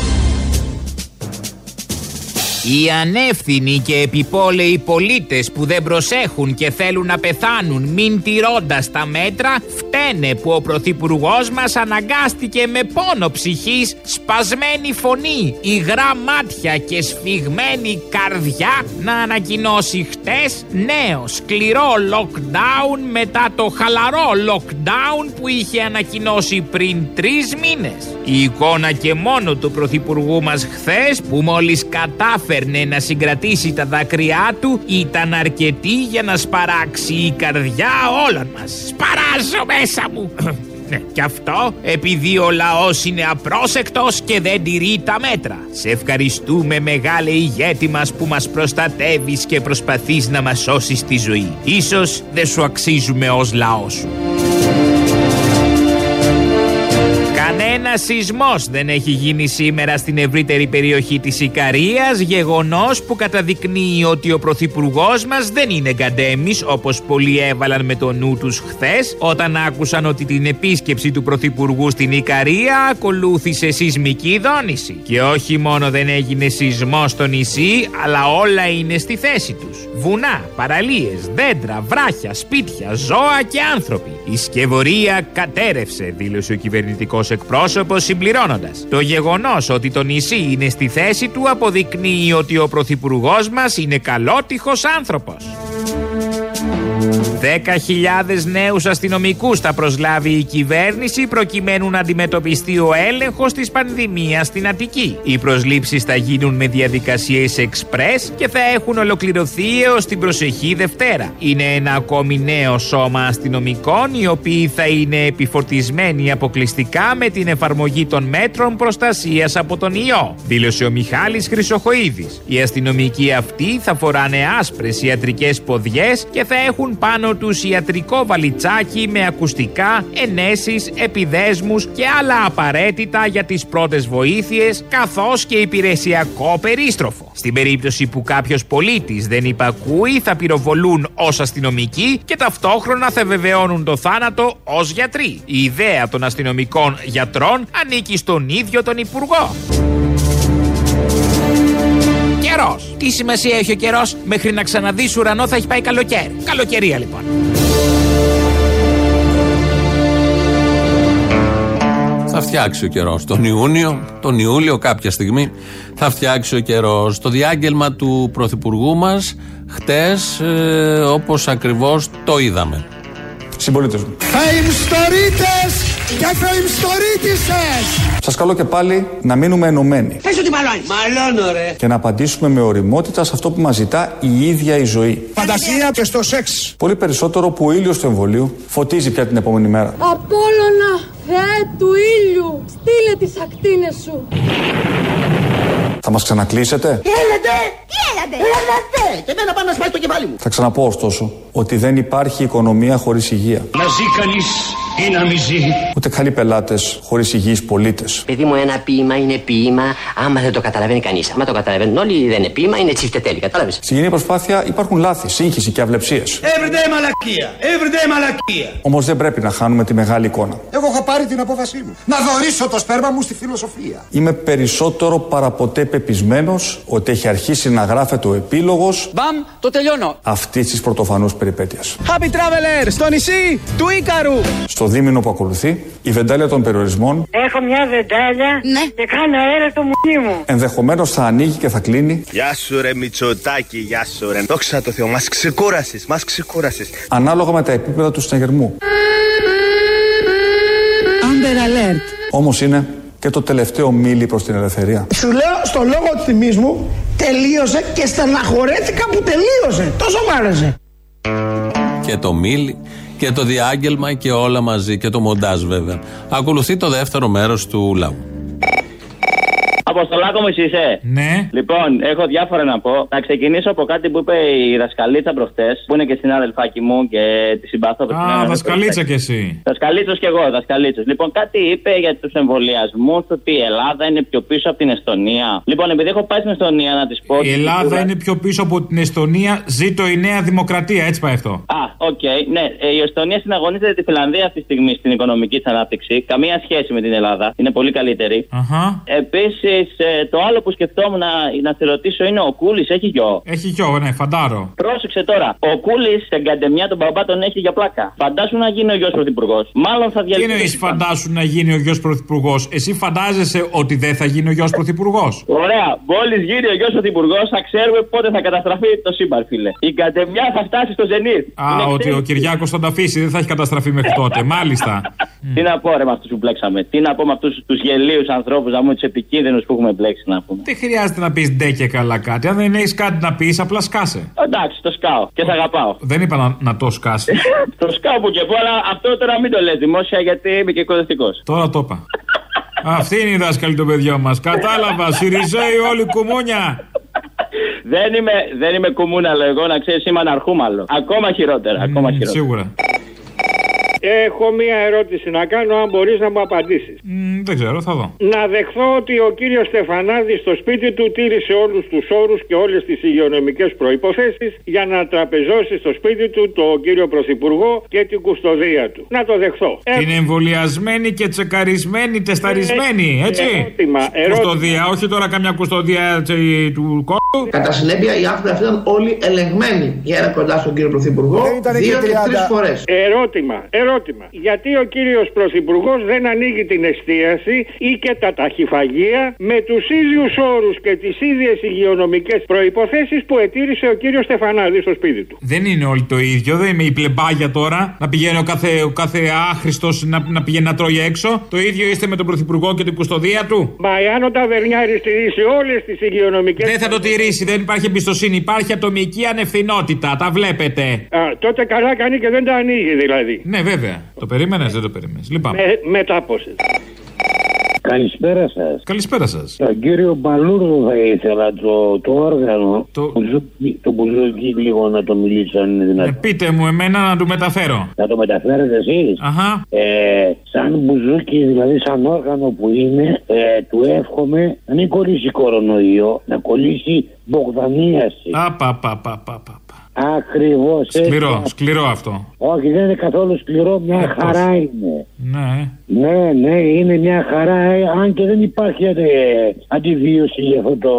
Οι ανεύθυνοι και επιπόλαιοι πολίτες που δεν προσέχουν και θέλουν να πεθάνουν μην τηρώντας τα μέτρα φταίνε που ο Πρωθυπουργός μας αναγκάστηκε με πόνο ψυχής, σπασμένη φωνή, υγρά μάτια και σφιγμένη καρδιά να ανακοινώσει χτες νέος σκληρό lockdown μετά το χαλαρό lockdown που είχε ανακοινώσει πριν τρεις μήνες. Η εικόνα και μόνο του Πρωθυπουργού μας χθες που μόλις κατάφερε να συγκρατήσει τα δάκρυά του ήταν αρκετή για να σπαράξει η καρδιά όλων μας. Σπαράζω μέσα μου! Ναι, και αυτό επειδή ο λαός είναι απρόσεκτος και δεν τηρεί τα μέτρα. Σε ευχαριστούμε μεγάλε ηγέτη μας που μας προστατεύεις και προσπαθείς να μας σώσεις τη ζωή. Ίσως δεν σου αξίζουμε ως λαός σου. Κανένα σεισμός δεν έχει γίνει σήμερα στην ευρύτερη περιοχή της Ικαρίας, γεγονός που καταδεικνύει ότι ο πρωθυπουργός μας δεν είναι γκαντέμις όπως πολλοί έβαλαν με το νου τους χθες, όταν άκουσαν ότι την επίσκεψη του πρωθυπουργού στην Ικαρία ακολούθησε σεισμική δόνηση. Και όχι μόνο δεν έγινε σεισμό στο νησί, αλλά όλα είναι στη θέση τους. Βουνά, παραλίες, δέντρα, βράχια, σπίτια, ζώα και άνθρωποι. Η σκευωρία κατέρευσε, δήλωσε ο κυβερνητικός εκπρόσωπος συμπληρώνοντας. Το γεγονός ότι το νησί είναι στη θέση του αποδεικνύει ότι ο πρωθυπουργός μας είναι καλότυχος άνθρωπος. 10.000 νέους αστυνομικούς θα προσλάβει η κυβέρνηση προκειμένου να αντιμετωπιστεί ο έλεγχος της πανδημίας στην Αττική. Οι προσλήψεις θα γίνουν με διαδικασίες εξπρές και θα έχουν ολοκληρωθεί έως την προσεχή Δευτέρα. Είναι ένα ακόμη νέο σώμα αστυνομικών οι οποίοι θα είναι επιφορτισμένοι αποκλειστικά με την εφαρμογή των μέτρων προστασίας από τον ιό, δήλωσε ο Μιχάλης Χρυσοχοίδης. Οι αστυνομικοί αυτοί θα φοράνε άσπρες ιατρικές ποδιές και θα έχουν πάνω τους ιατρικό βαλιτσάκι με ακουστικά, ενέσεις, επιδέσμους και άλλα απαραίτητα για τις πρώτες βοήθειες καθώς και υπηρεσιακό περίστροφο. Στην περίπτωση που κάποιος πολίτης δεν υπακούει θα πυροβολούν ως αστυνομικοί και ταυτόχρονα θα βεβαιώνουν το θάνατο ως γιατροί. Η ιδέα των αστυνομικών γιατρών ανήκει στον ίδιο τον Υπουργό. Καιρός. Τι σημασία έχει ο καιρός, μέχρι να ξαναδείς ουρανό θα έχει πάει καλοκαίρι. Καλοκαιρία λοιπόν. Θα φτιάξει ο καιρός. Τον Ιούνιο, τον Ιούλιο κάποια στιγμή θα φτιάξει ο καιρός. Το διάγγελμα του Πρωθυπουργού μας χτες, ε, όπως ακριβώς το είδαμε. Συμπολίτε μου. Φεϊμστορίτες και φεϊμστορίτησες. Σας καλώ και πάλι να μείνουμε ενωμένοι Πες ότι μαλώνεις. Μαλώνω ρε. και να απαντήσουμε με οριμότητα σε αυτό που μας ζητά η ίδια η ζωή. Φαντασία και στο σεξ. Πολύ περισσότερο που ο ήλιος του εμβολίου φωτίζει πια την επόμενη μέρα. Απόλλωνα, Θεέ του ήλιου, στείλε τις ακτίνες σου. Θα μας ξανακλείσετε; Έλατε; Τι έλατε; Έλατε. Και εμένα πάνω να σπάσει το κεφάλι μου. Θα ξαναπώ ωστόσο ότι δεν υπάρχει οικονομία χωρίς υγεία. Να ζει κανείς ή να μη ζει. Ούτε καλοί πελάτες χωρίς υγιείς πολίτες. Παιδί μου, ένα ποίημα είναι ποίημα άμα δεν το καταλαβαίνει κανείς. Άμα το καταλαβαίνουν όλοι, δεν είναι ποίημα, είναι τσιφτετέλη. Κατάλαβε. Στην κοινή προσπάθεια υπάρχουν λάθη, σύγχυση και αυλεψίες. Everyday μαλακία. Everyday μαλακία. Όμως δεν πρέπει να χάνουμε τη μεγάλη εικόνα. Εγώ έχω πάρει την απόφασή μου. Να δωρήσω το σπέρμα μου στη φιλοσοφία. Είμαι περισσότερο παραποτέ πεπισμένος ότι έχει αρχίσει να γράφεται ο επίλογος Μπαμ, το τελειώνω. αυτής της πρωτοφανούς περιπέτειας. Happy Traveler, στο νησί του Ίκαρου. Στο δίμηνο που ακολουθεί, η βεντάλια των περιορισμών Έχω μια βεντάλια και κάνω αέρα το μουνί μου. ενδεχομένως θα ανοίγει και θα κλείνει Γεια σου ρε Μητσοτάκη, γεια σου ρε. Δόξα τω Θεώ, μας ξεκούρασες, μας ξεκούρασες. ανάλογα με τα επίπεδα του συναγερμού. Amber alert. Όμως είναι και το τελευταίο μίλι προς την ελευθερία. Σου λέω στο λόγο του τιμής μου τελείωσε και στεναχωρέθηκα που τελείωσε. Τόσο μ' άρεσε. Και το μίλι και το διάγγελμα και όλα μαζί και το μοντάζ βέβαια. Ακολουθεί το δεύτερο μέρος του λαού. Αποστολάκο μου, εσύ είσαι; Ναι. Λοιπόν, έχω διάφορα να πω. Θα ξεκινήσω από κάτι που είπε η δασκαλίτσα προχτές, που είναι και στην αδελφάκι μου και τη συμπαθώ. Α, δασκαλίτσα κι εσύ. Δασκαλίτσος κι εγώ, δασκαλίτσος. Λοιπόν, κάτι είπε για τους εμβολιασμούς, ότι η Ελλάδα είναι πιο πίσω από την Εστονία. Λοιπόν, επειδή έχω πάει στην Εστονία να τη πω. Η Ελλάδα είναι πιο πίσω από την Εστονία. Ζήτω η νέα δημοκρατία, έτσι πάει αυτό. Α, οκ, ναι. Ε, Η Εστονία συναγωνίζεται τη Φιλανδία αυτή τη στιγμή στην οικονομική της ανάπτυξη. Καμία σχέση με την Ελλάδα. Είναι πολύ καλύτερη. Αχα. Επίσης, το άλλο που σκεφτόμουν να, να σε ρωτήσω είναι ο Κούλης έχει γιο; Έχει γιο, ναι, φαντάρο. Πρόσεξε τώρα. Ο Κούλης στην καντεμιά τον μπαμπά τον έχει για πλάκα. Φαντάσου να γίνει ο γιος πρωθυπουργός. Μάλλον θα Τι διαλύσει. εννοείς, φαντάσου να γίνει ο γιος πρωθυπουργός; Εσύ φαντάζεσαι ότι δεν θα γίνει ο γιος πρωθυπουργός; Ωραία. Μόλις γίνει ο γιος πρωθυπουργός, θα ξέρουμε πότε θα καταστραφεί το σύμπαν, φίλε. Η καντεμιά θα φτάσει στο ζενήθ. Α, ότι ο Κυριάκος θα τα αφήσει, δεν θα έχει καταστραφεί μέχρι τότε. Μάλιστα. Τι να πω ρε με αυτούς που μπλέξαμε. Τι να πω με αυτούς τους γελίους ανθρώπους, να πούμε τους επικίνδυνους που έχουμε μπλέξει να πούμε. Δεν χρειάζεται να πεις ντε και καλά κάτι. Αν δεν έχεις κάτι να πεις, απλά σκάσε. Εντάξει, το σκάω και θα αγαπάω. Δεν είπα να, να το σκάσεις. το σκάω που και πω, αλλά αυτό τώρα μην το λες δημόσια γιατί είμαι και εκπαιδευτικός. Τώρα το είπα. Αυτή είναι η δάσκαλη των παιδιών μας. Κατάλαβα, Σιριζέοι όλοι κουμούνια. δεν, είμαι, δεν είμαι κουμούναλο εγώ, να ξέρεις, είμαι αναρχούμαλο. Ακόμα χειρότερα. Ακόμα χειρότερα. Σίγουρα. Έχω μία ερώτηση να κάνω, αν μπορείς να μου απαντήσεις. Μ, δεν ξέρω, θα δω. Να δεχθώ ότι ο κύριος Στεφανάδης στο σπίτι του τήρησε όλους τους όρους και όλες τις υγειονομικές προποθέσει για να τραπεζώσει στο σπίτι του τον κύριο Πρωθυπουργό και την κουστοδία του. Να το δεχθώ. Είναι εμβολιασμένη και τσεκαρισμένη, τεσταρισμένη, έτσι. Ερώτημα, ερώτημα. Κουστοδία, όχι τώρα καμιά κουστοδία έτσι, του κόλου. Κατά συνέπεια, οι άνθρωποι αυτοί ήταν όλοι ελεγμένοι για ένα κοντά στον κύριο Πρωθυπουργό Δεν ήταν δύο και και 30. τρεις φορές. Ερώτημα, ερώτημα. Ερώτημα. Γιατί ο κύριος Πρωθυπουργός δεν ανοίγει την εστίαση ή και τα ταχυφαγεία με τους ίδιους όρους και τις ίδιες υγειονομικές προποθέσει που ετήρησε ο κύριος Στεφανάδη στο σπίτι του. Δεν είναι όλοι το ίδιο, δεν είμαι η πλεμπάγια τώρα να πηγαίνει ο κάθε, ο κάθε άχρηστος να, να πηγαίνει να τρώει έξω. Το ίδιο είστε με τον Πρωθυπουργό και την κουστοδία του. Μα εάν ο Ταβερνιάρης στηρίσει όλες τις υγειονομικές. Δεν θα το τηρήσει, δεν υπάρχει εμπιστοσύνη. Υπάρχει ατομική ανευθυνότητα. Τα βλέπετε. Α, τότε καλά κάνει και δεν τα ανοίγει δηλαδή. Ναι, βέβαια. Το περίμενες, δεν το περίμενες. Λυπάμαι. Με, μετάπωσε. Καλησπέρα σας. Καλησπέρα σας. Τον κύριο Μπαλούρδο θα ήθελα το, το όργανο. Το... Μπουζούκι, το μπουζούκι λίγο να το μιλήσω αν είναι δυνατόν. Ε, πείτε μου εμένα να του μεταφέρω. Θα το μεταφέρετε εσείς; Αχα. Ε, σαν μπουζούκι, δηλαδή σαν όργανο που είναι, ε, του εύχομαι να μην κολλήσει κορονοϊό, να κολλήσει μπογδανίαση. Απα, πα, πα, πα, πα. Ακριβώς. Σκληρό, σκληρό αυτό. Όχι, δεν είναι καθόλου σκληρό, μια Ε, χαρά πώς. είναι. Ναι. Ναι, ναι, είναι μια χαρά, ε, αν και δεν υπάρχει ε, αντιβίωση για αυτό το.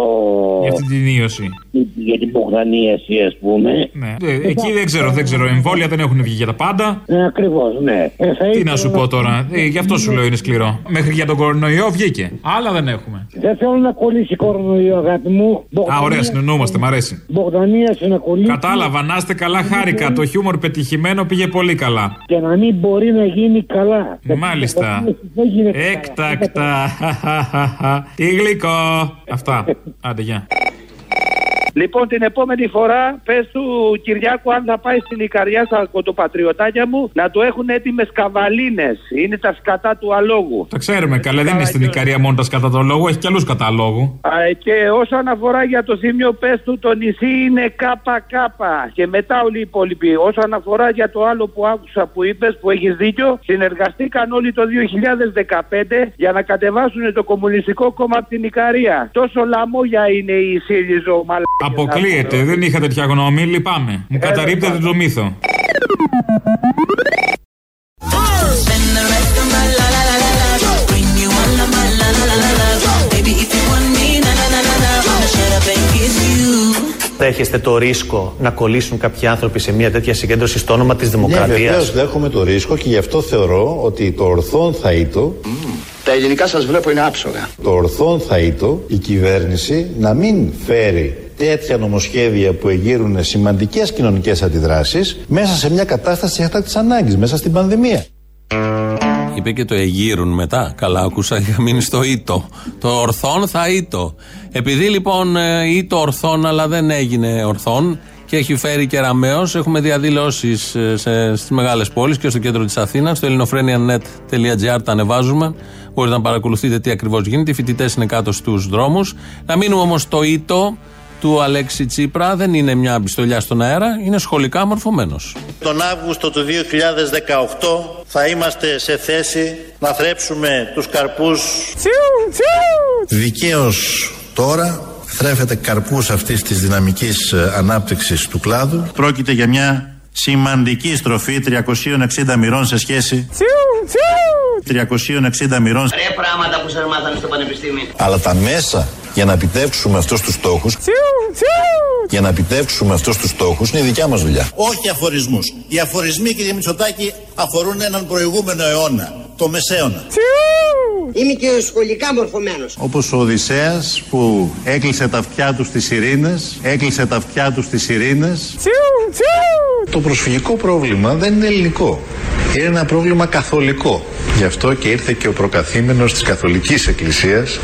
Για αυτή την ίωση. για την μπογδανίαση, ας πούμε. Ναι. Ε, εκεί δεν ξέρω, δεν ξέρω. Εμβόλια δεν έχουν βγει για τα πάντα. Ναι, ακριβώς, ναι. Ε, θα Τι ήθελα να σου πω τώρα, ε, γι' αυτό σου λέω είναι σκληρό. Μέχρι για τον κορονοϊό βγήκε. Άλλα δεν έχουμε. Δεν θέλω να κολλήσει κορονοϊό, αγάπη μου. Α, ωραία, συνεννοούμαστε, μ' αρέσει. Μπογδανίαση να κολλήσει. Κατάλαβα, να είστε καλά, χάρηκα. Το χιούμορ πετυχημένο πήγε πολύ καλά. Και να μην μπορεί να γίνει καλά. Μάλιστα. Δεν γίνεται καλά. Έκτακτα. Τι γλυκό. Αυτά. Άντε, γεια. Λοιπόν, την επόμενη φορά πες του Κυριάκου, αν θα πάει στην Ικαριά στα κοντοπατριωτάκια μου, να του έχουν έτοιμες καβαλίνες. Είναι τα σκατά του αλόγου. Τα ξέρουμε καλά, δεν είναι στην Ικαρία μόνο τα σκατά του λόγου, έχει κι άλλους κατά λόγου. Α, και όσον αφορά για το θύμιο, πες του το νησί είναι ΚΚ. Και μετά όλοι οι υπόλοιποι. Όσον αφορά για το άλλο που άκουσα που είπες, που έχεις δίκιο, συνεργαστήκαν όλοι το 2015 για να κατεβάσουν το Κομμουνιστικό Κόμμα από την Ικαρία. Τόσο λαμόγια είναι η ΣΥΡΙΖΟ, μαλάκα. Αποκλείεται, δεν είχα τέτοια γνώμη, λυπάμαι. Μου καταρρύπτεται το μύθο. Δέχεστε το ρίσκο να κολλήσουν κάποιοι άνθρωποι σε μια τέτοια συγκέντρωση στο όνομα της Ναι, δημοκρατίας; βεβαίως δέχομαι το ρίσκο και γι' αυτό θεωρώ ότι το ορθόν θα ήτο. Τα ελληνικά σας βλέπω είναι άψογα. Το ορθόν θα ήτο η κυβέρνηση να μην φέρει τέτοια νομοσχέδια που εγείρουν σημαντικές κοινωνικές αντιδράσεις μέσα σε μια κατάσταση έκτακτης ανάγκης, μέσα στην πανδημία. Είπε και το εγείρουν μετά. Καλά, άκουσα, είχα μείνει στο ήτο. Το ορθόν θα ήτο. Επειδή λοιπόν ε, ήτο ορθόν, αλλά δεν έγινε ορθόν και έχει φέρει και ραμαίο, έχουμε διαδηλώσεις στις μεγάλες πόλεις και στο κέντρο της Αθήνας. Στο ελληνοφρένια.net.gr τα ανεβάζουμε. Μπορείτε να παρακολουθείτε τι ακριβώς γίνεται. Οι φοιτητές είναι κάτω στους δρόμους. Να μείνουμε όμως στο ήτο του Αλέξη Τσίπρα. Δεν είναι μια πιστολιά στον αέρα, είναι σχολικά μορφωμένος. Τον Αύγουστο του 2018 θα είμαστε σε θέση να θρέψουμε τους καρπούς Δικαίως τώρα θρέφεται καρπούς αυτής της δυναμικής ε, ανάπτυξης του κλάδου. Πρόκειται για μια σημαντική στροφή 360 μοιρών σε σχέση 360 μοιρών Ρε πράγματα που σας μάθανε στο πανεπιστήμιο. αλλά τα μέσα για να επιτεύξουμε αυτούς τους στόχους για να επιτεύξουμε αυτούς τους στόχους είναι η δικιά μας δουλειά. Όχι αφορισμούς. Οι αφορισμοί κύριε Μητσοτάκη αφορούν έναν προηγούμενο αιώνα, το μεσαίωνα. Είμαι και σχολικά μορφωμένος. Όπως ο Οδυσσέας που έκλεισε τα αυτιά του στις ειρήνες, έκλεισε τα αυτιά του στις ειρήνες. Το προσφυγικό πρόβλημα δεν είναι ελληνικό. Είναι ένα πρόβλημα καθολικό. Γι' αυτό και ήρθε και ο προκαθήμενος της Καθολικής Εκκλησίας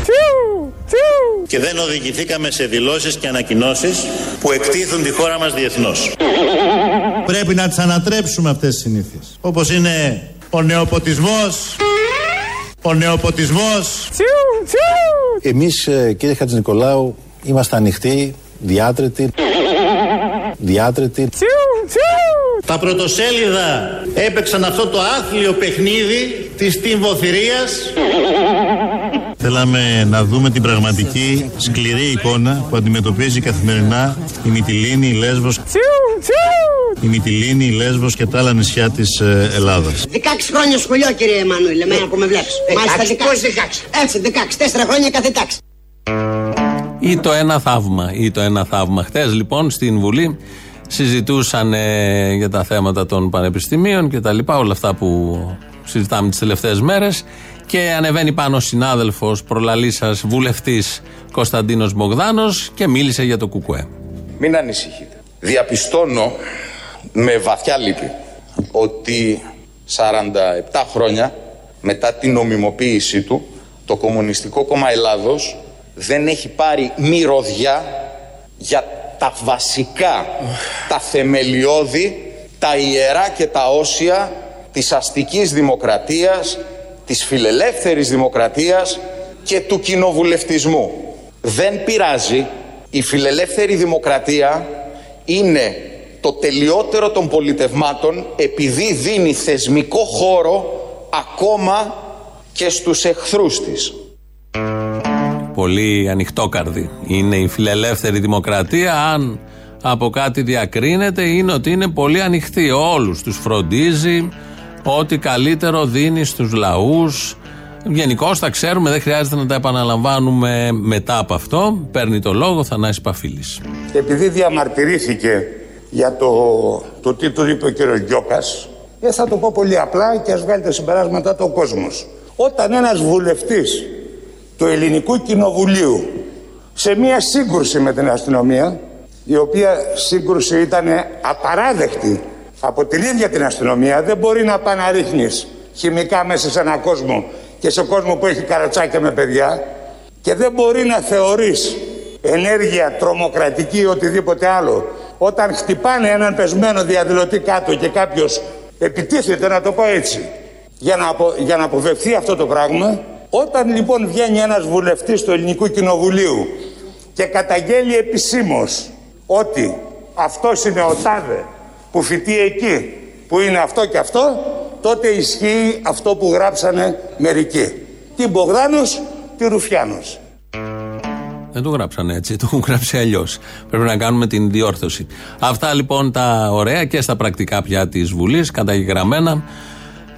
και δεν οδηγηθήκαμε σε δηλώσεις και ανακοινώσεις που εκτίθουν τη χώρα μας διεθνώς. Πρέπει να τις ανατρέψουμε αυτές τις συνήθειες. Όπως είναι ο νεοποτισμός, ο νεοποτισμός. Εμείς ε, κύριε Χατζηνικολάου είμαστε ανοιχτοί, διάτρετοι, διάτρετοι. Τα πρωτοσέλιδα έπαιξαν αυτό το άθλιο παιχνίδι της τυμβοθυρίας. Θέλαμε να δούμε την πραγματική σκληρή εικόνα που αντιμετωπίζει καθημερινά η Μυτιλίνη, η Λέσβος, η Μυτιλίνη, η Λέσβος και τα άλλα νησιά της ε, Ελλάδας. 16 χρόνια σχολείο, κύριε Εμμανουήλ, εμένα που με βλέπεις. Μάλιστα 16. Έτσι, 16. 4 χρόνια κάθε τάξη. Ή το ένα θαύμα. Ή το ένα θαύμα. Χθε λοιπόν στην Βουλή συζητούσαν ε, για τα θέματα των πανεπιστημίων και τα λοιπά, όλα αυτά που συζητάμε τις τελευταίες μέρες και ανεβαίνει πάνω ο συνάδελφος προλαλής σας βουλευτής Κωνσταντίνος Μπογδάνος και μίλησε για το κουκουέ. Μην ανησυχείτε. Διαπιστώνω με βαθιά λύπη ότι 47 χρόνια μετά την νομιμοποίησή του το Κομμουνιστικό Κόμμα Ελλάδος δεν έχει πάρει μυρωδιά για τα βασικά, τα θεμελιώδη, τα ιερά και τα όσια της αστικής δημοκρατίας, της φιλελεύθερης δημοκρατίας και του κοινοβουλευτισμού. Δεν πειράζει, η φιλελεύθερη δημοκρατία είναι το τελειότερο των πολιτευμάτων επειδή δίνει θεσμικό χώρο ακόμα και στους εχθρούς της. Πολύ ανοιχτόκαρδη είναι η φιλελεύθερη δημοκρατία αν από κάτι διακρίνεται είναι ότι είναι πολύ ανοιχτή όλους τους φροντίζει ό,τι καλύτερο δίνει στους λαούς Γενικώ τα ξέρουμε, δεν χρειάζεται να τα επαναλαμβάνουμε μετά από αυτό. Παίρνει το λόγο Θανάσης Παφίλης. Επειδή διαμαρτυρήθηκε για το, το τι του είπε ο κύριος Γκιόκας, ε, θα το πω πολύ απλά και ας βγάλει τα συμπεράσματα το κόσμος. Όταν ένας βουλευτής του Ελληνικού Κοινοβουλίου σε μια σύγκρουση με την αστυνομία, η οποία σύγκρουση ήταν απαράδεκτη από την ίδια την αστυνομία, δεν μπορεί να πάει να ρίχνεις χημικά μέσα σε έναν κόσμο και σε κόσμο που έχει καρατσάκια με παιδιά και δεν μπορεί να θεωρείς ενέργεια τρομοκρατική ή οτιδήποτε άλλο. Όταν χτυπάνε έναν πεσμένο διαδηλωτή κάτω και κάποιος επιτίθεται να το πω έτσι για να, απο, για να αποφευθεί αυτό το πράγμα όταν λοιπόν βγαίνει ένας βουλευτής του Ελληνικού Κοινοβουλίου και καταγγέλει επισήμως ότι αυτός είναι ο τάδε που φοιτεί εκεί που είναι αυτό και αυτό τότε ισχύει αυτό που γράψανε μερικοί. Τι Μπογδάνος, τι Ρουφιάνος. Δεν το γράψανε έτσι, το έχουν γράψει αλλιώς. Πρέπει να κάνουμε την διόρθωση. Αυτά λοιπόν τα ωραία και στα πρακτικά πια της Βουλής, καταγεγραμμένα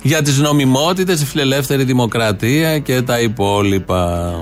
για τις νομιμότητες, τη φιλελεύθερη δημοκρατία και τα υπόλοιπα.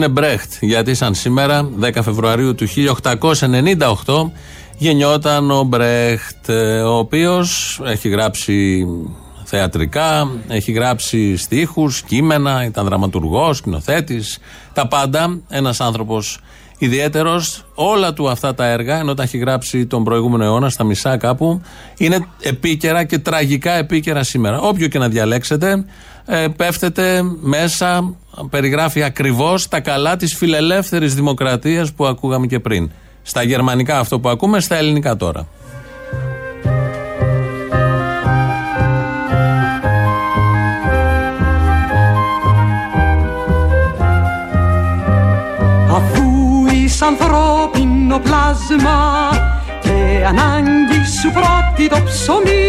Αυτό είναι Μπρέχτ, γιατί σαν σήμερα, 10 Φεβρουαρίου του 1898, γεννιόταν ο Μπρέχτ, ο οποίος έχει γράψει θεατρικά, έχει γράψει στίχους, κείμενα, ήταν δραματουργός, σκηνοθέτης, τα πάντα, ένας άνθρωπος ιδιαίτερος, όλα του αυτά τα έργα, ενώ τα έχει γράψει τον προηγούμενο αιώνα στα μισά κάπου, είναι επίκαιρα και τραγικά επίκαιρα σήμερα. Όποιο και να διαλέξετε, ε, πέφτεται μέσα, περιγράφει ακριβώς τα καλά της φιλελεύθερης δημοκρατίας που ακούγαμε και πριν. Στα γερμανικά αυτό που ακούμε, στα ελληνικά τώρα. Αφού είσαι ανθρώπινο πλάσμα και ανάγκη σου πρώτη το ψωμί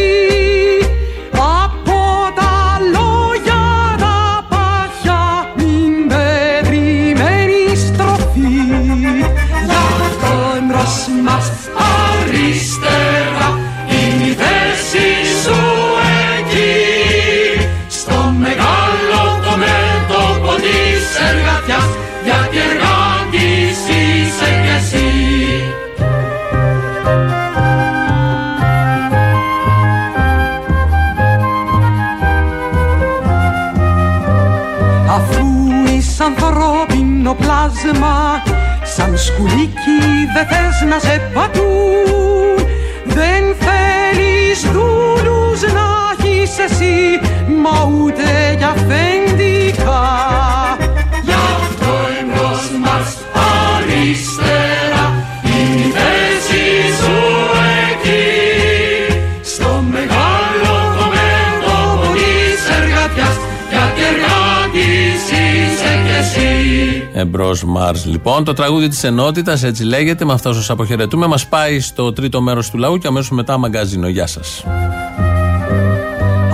λοιπόν. Το τραγούδι της ενότητας, έτσι λέγεται, με αυτός σας αποχαιρετούμε. Μας πάει στο τρίτο μέρος του λαού και αμέσως μετά μαγκαζίνο. Γεια σας.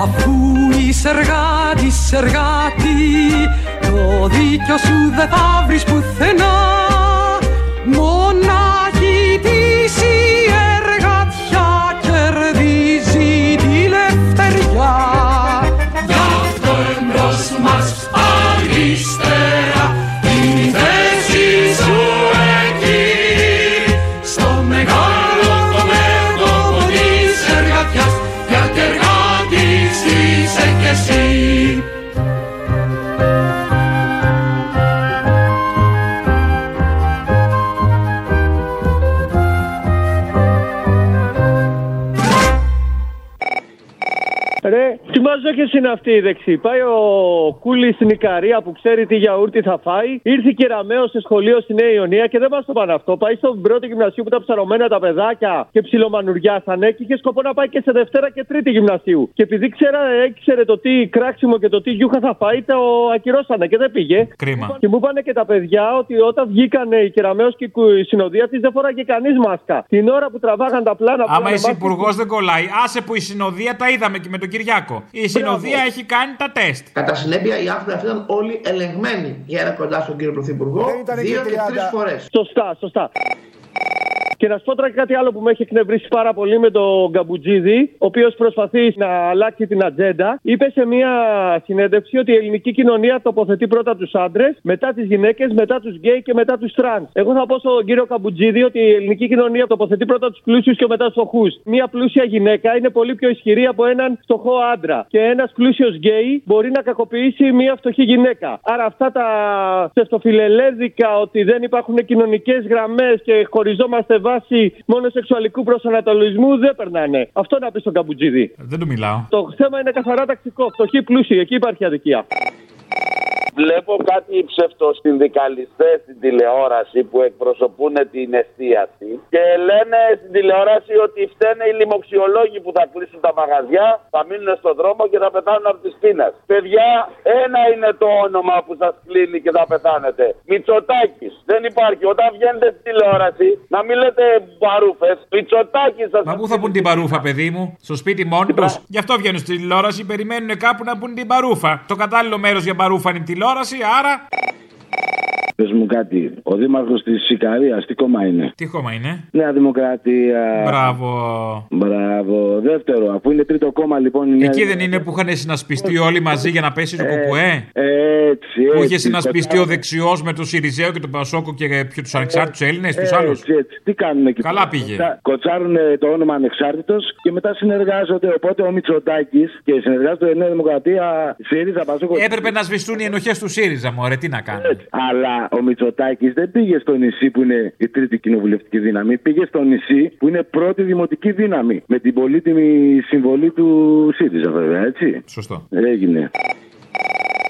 Αφού είσαι εργάτης, εργάτη Το δίκιο σου δεν θα βρεις πουθενά Μονάχη της Ρε, τι μαζόχε είναι αυτή η δεξί. Πάει ο Κούλης στην Ικαρία που ξέρει τι γιαούρτι θα φάει. Ήρθε και ραμαίο σε σχολείο στη Νέα Ιωνία και δεν μα το πάνε αυτό. Πάει στον πρώτο γυμνασίου που ήταν ψαρωμένα τα παιδάκια και ψιλομανουριάσανε και είχε σκοπό να πάει και σε Δευτέρα και Τρίτη γυμνασίου. Και επειδή ξέρα, ήξερε το τι κράξιμο και το τι γιούχα θα φάει, το ακυρώσανε και δεν πήγε. Κρίμα. Και μου είπανε και τα παιδιά ότι όταν βγήκαν η Κεραμαίο και η συνοδεία της δεν φοράγε κανείς μάσκα. Την ώρα που τραβάγαν τα πλάνα που Άμα είχαν είσαι μάσκα- υπουργός δεν κολλάει. Άσε που η συνοδεία τα είδαμε και με τον Κυριάκο. Η συνοδεία έχει κάνει τα τεστ. Κατά συνέπεια, οι άνθρωποι αυτοί ήταν όλοι ελεγμένοι για ένα κοντά στον κύριο Πρωθυπουργό δύο και τρεις φορές. Σωστά, σωστά. Και να σου πω τώρα και κάτι άλλο που με έχει εκνευρίσει πάρα πολύ με τον Καμπουτζίδη, ο οποίος προσπαθεί να αλλάξει την ατζέντα. Είπε σε μια συνέντευξη ότι η ελληνική κοινωνία τοποθετεί πρώτα τους άντρες, μετά τις γυναίκες, μετά τους γκέι και μετά τους τρανς. Εγώ θα πω στον κύριο Καμπουτζίδη ότι η ελληνική κοινωνία τοποθετεί πρώτα τους πλούσιους και μετά τους φτωχούς. Μια πλούσια γυναίκα είναι πολύ πιο ισχυρή από έναν φτωχό άντρα. Και ένας πλούσιος γκέι μπορεί να κακοποιήσει μια φτωχή γυναίκα. Άρα αυτά τα ψευτοφιλελέδικα ότι δεν υπάρχουν κοινωνικές γραμμές και χωριζόμαστε βάσει μόνο σεξουαλικού προσανατολισμού δεν περνάνε. Αυτό να πεις στον Καμπουτζίδη. Δεν του μιλάω. Το θέμα είναι καθαρά ταξικό. Φτωχοί πλούσιοι, εκεί υπάρχει αδικία. Βλέπω κάτι ψευτοσυνδικαλιστές στην τηλεόραση που εκπροσωπούν την εστίαση και λένε στην τηλεόραση ότι φταίνε οι λοιμοξιολόγοι που θα κλείσουν τα μαγαζιά, θα μείνουν στον δρόμο και θα πεθάνουν από τη πείνα. Παιδιά, ένα είναι το όνομα που σας κλείνει και θα πεθάνετε. Μητσοτάκης. Δεν υπάρχει. Όταν βγαίνετε στην τηλεόραση, να μην λέτε μπαρούφε. Μητσοτάκης σας Μα πού θα πούν την παρούφα, παιδί μου, στο σπίτι μόνοι του. Γι' αυτό βγαίνουν στην τηλεόραση, περιμένουν κάπου να πούν την παρούφα. Το κατάλληλο μέρος για παρούφα είναι η τηλεόραση, άρα. Πες μου κάτι. Ο δήμαρχος της Ικαρίας τι κόμμα είναι; Τι χώμα είναι; Νέα Δημοκρατία. Μπράβο. Μπράβο. Δεύτερο, αφού είναι τρίτο κόμμα λοιπόν. η Νέα Εκεί δεν είναι που είχαν συνασπιστεί όλοι μαζί για να πέσει το κουκουέ; Έτσι, Που είχε έτσι, συνασπιστεί ο κοτσάρουν. δεξιός με τον Σιριζέο και τον Πασόκο και ποιο τους ανεξάρτητους Έλληνες, τους άλλους; Έτσι, έτσι. Τι κάνουν εκεί. Καλά πήγε. Κοτσάρουν το όνομα ανεξάρτητος και μετά συνεργάζονται. Οπότε ο Μητσοτάκης και συνεργάζονται η Νέα Δημοκρατία, ΣΥΡΙΖΑ, Πασόκο. Έπρεπε να σβηστούν οι ενοχές του ΣΥΡΙΖΑ, μωρέ, τι να κάνουν; Αλλά ο Μητσοτάκης δεν πήγε στο νησί που είναι η τρίτη κοινοβουλευτική δύναμη. Πήγε στο νησί που είναι πρώτη δημοτική δύναμη. Με την πολύτιμη συμβολή του ΣΥΡΙΖΑ, βέβαια, έτσι. Σωστό. Έγινε.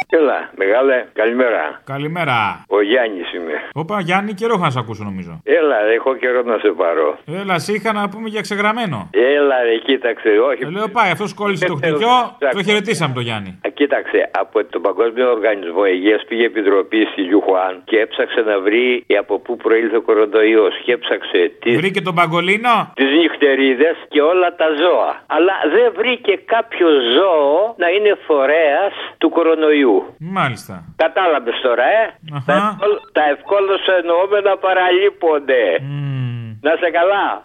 Έλα, μεγάλε, καλημέρα. Καλημέρα. Ο Γιάννης είμαι. Όπα, Γιάννη, καιρό είχα να σε ακούσω νομίζω. Έλα, ρε, έχω καιρό να σε πάρω. Έλα, σε είχα να πούμε για ξεγραμμένο. Έλα, ρε, κοίταξε, όχι. Ε, λέω πάει, αυτός κόλλησε το χτυπιό, το χαιρετήσαμε το Γιάννη. Α, Κοίταξε, από τον Παγκόσμιο Οργανισμό Υγείας πήγε επιτροπή στη Γιουχουάν και έψαξε να βρει από πού προήλθε ο κορονοϊός. Και έψαξε τι Βρήκε τον Παγκολίνο; τις νυχτερίδες και όλα τα ζώα. Αλλά δεν βρήκε κάποιο ζώο να είναι φορέας του κορονοϊού. Μάλιστα. Κατάλαβες τώρα, ε; Τα, ευκόλ- τα ευκόλως εννοούμενα παραλείπονται. Να σε καλά.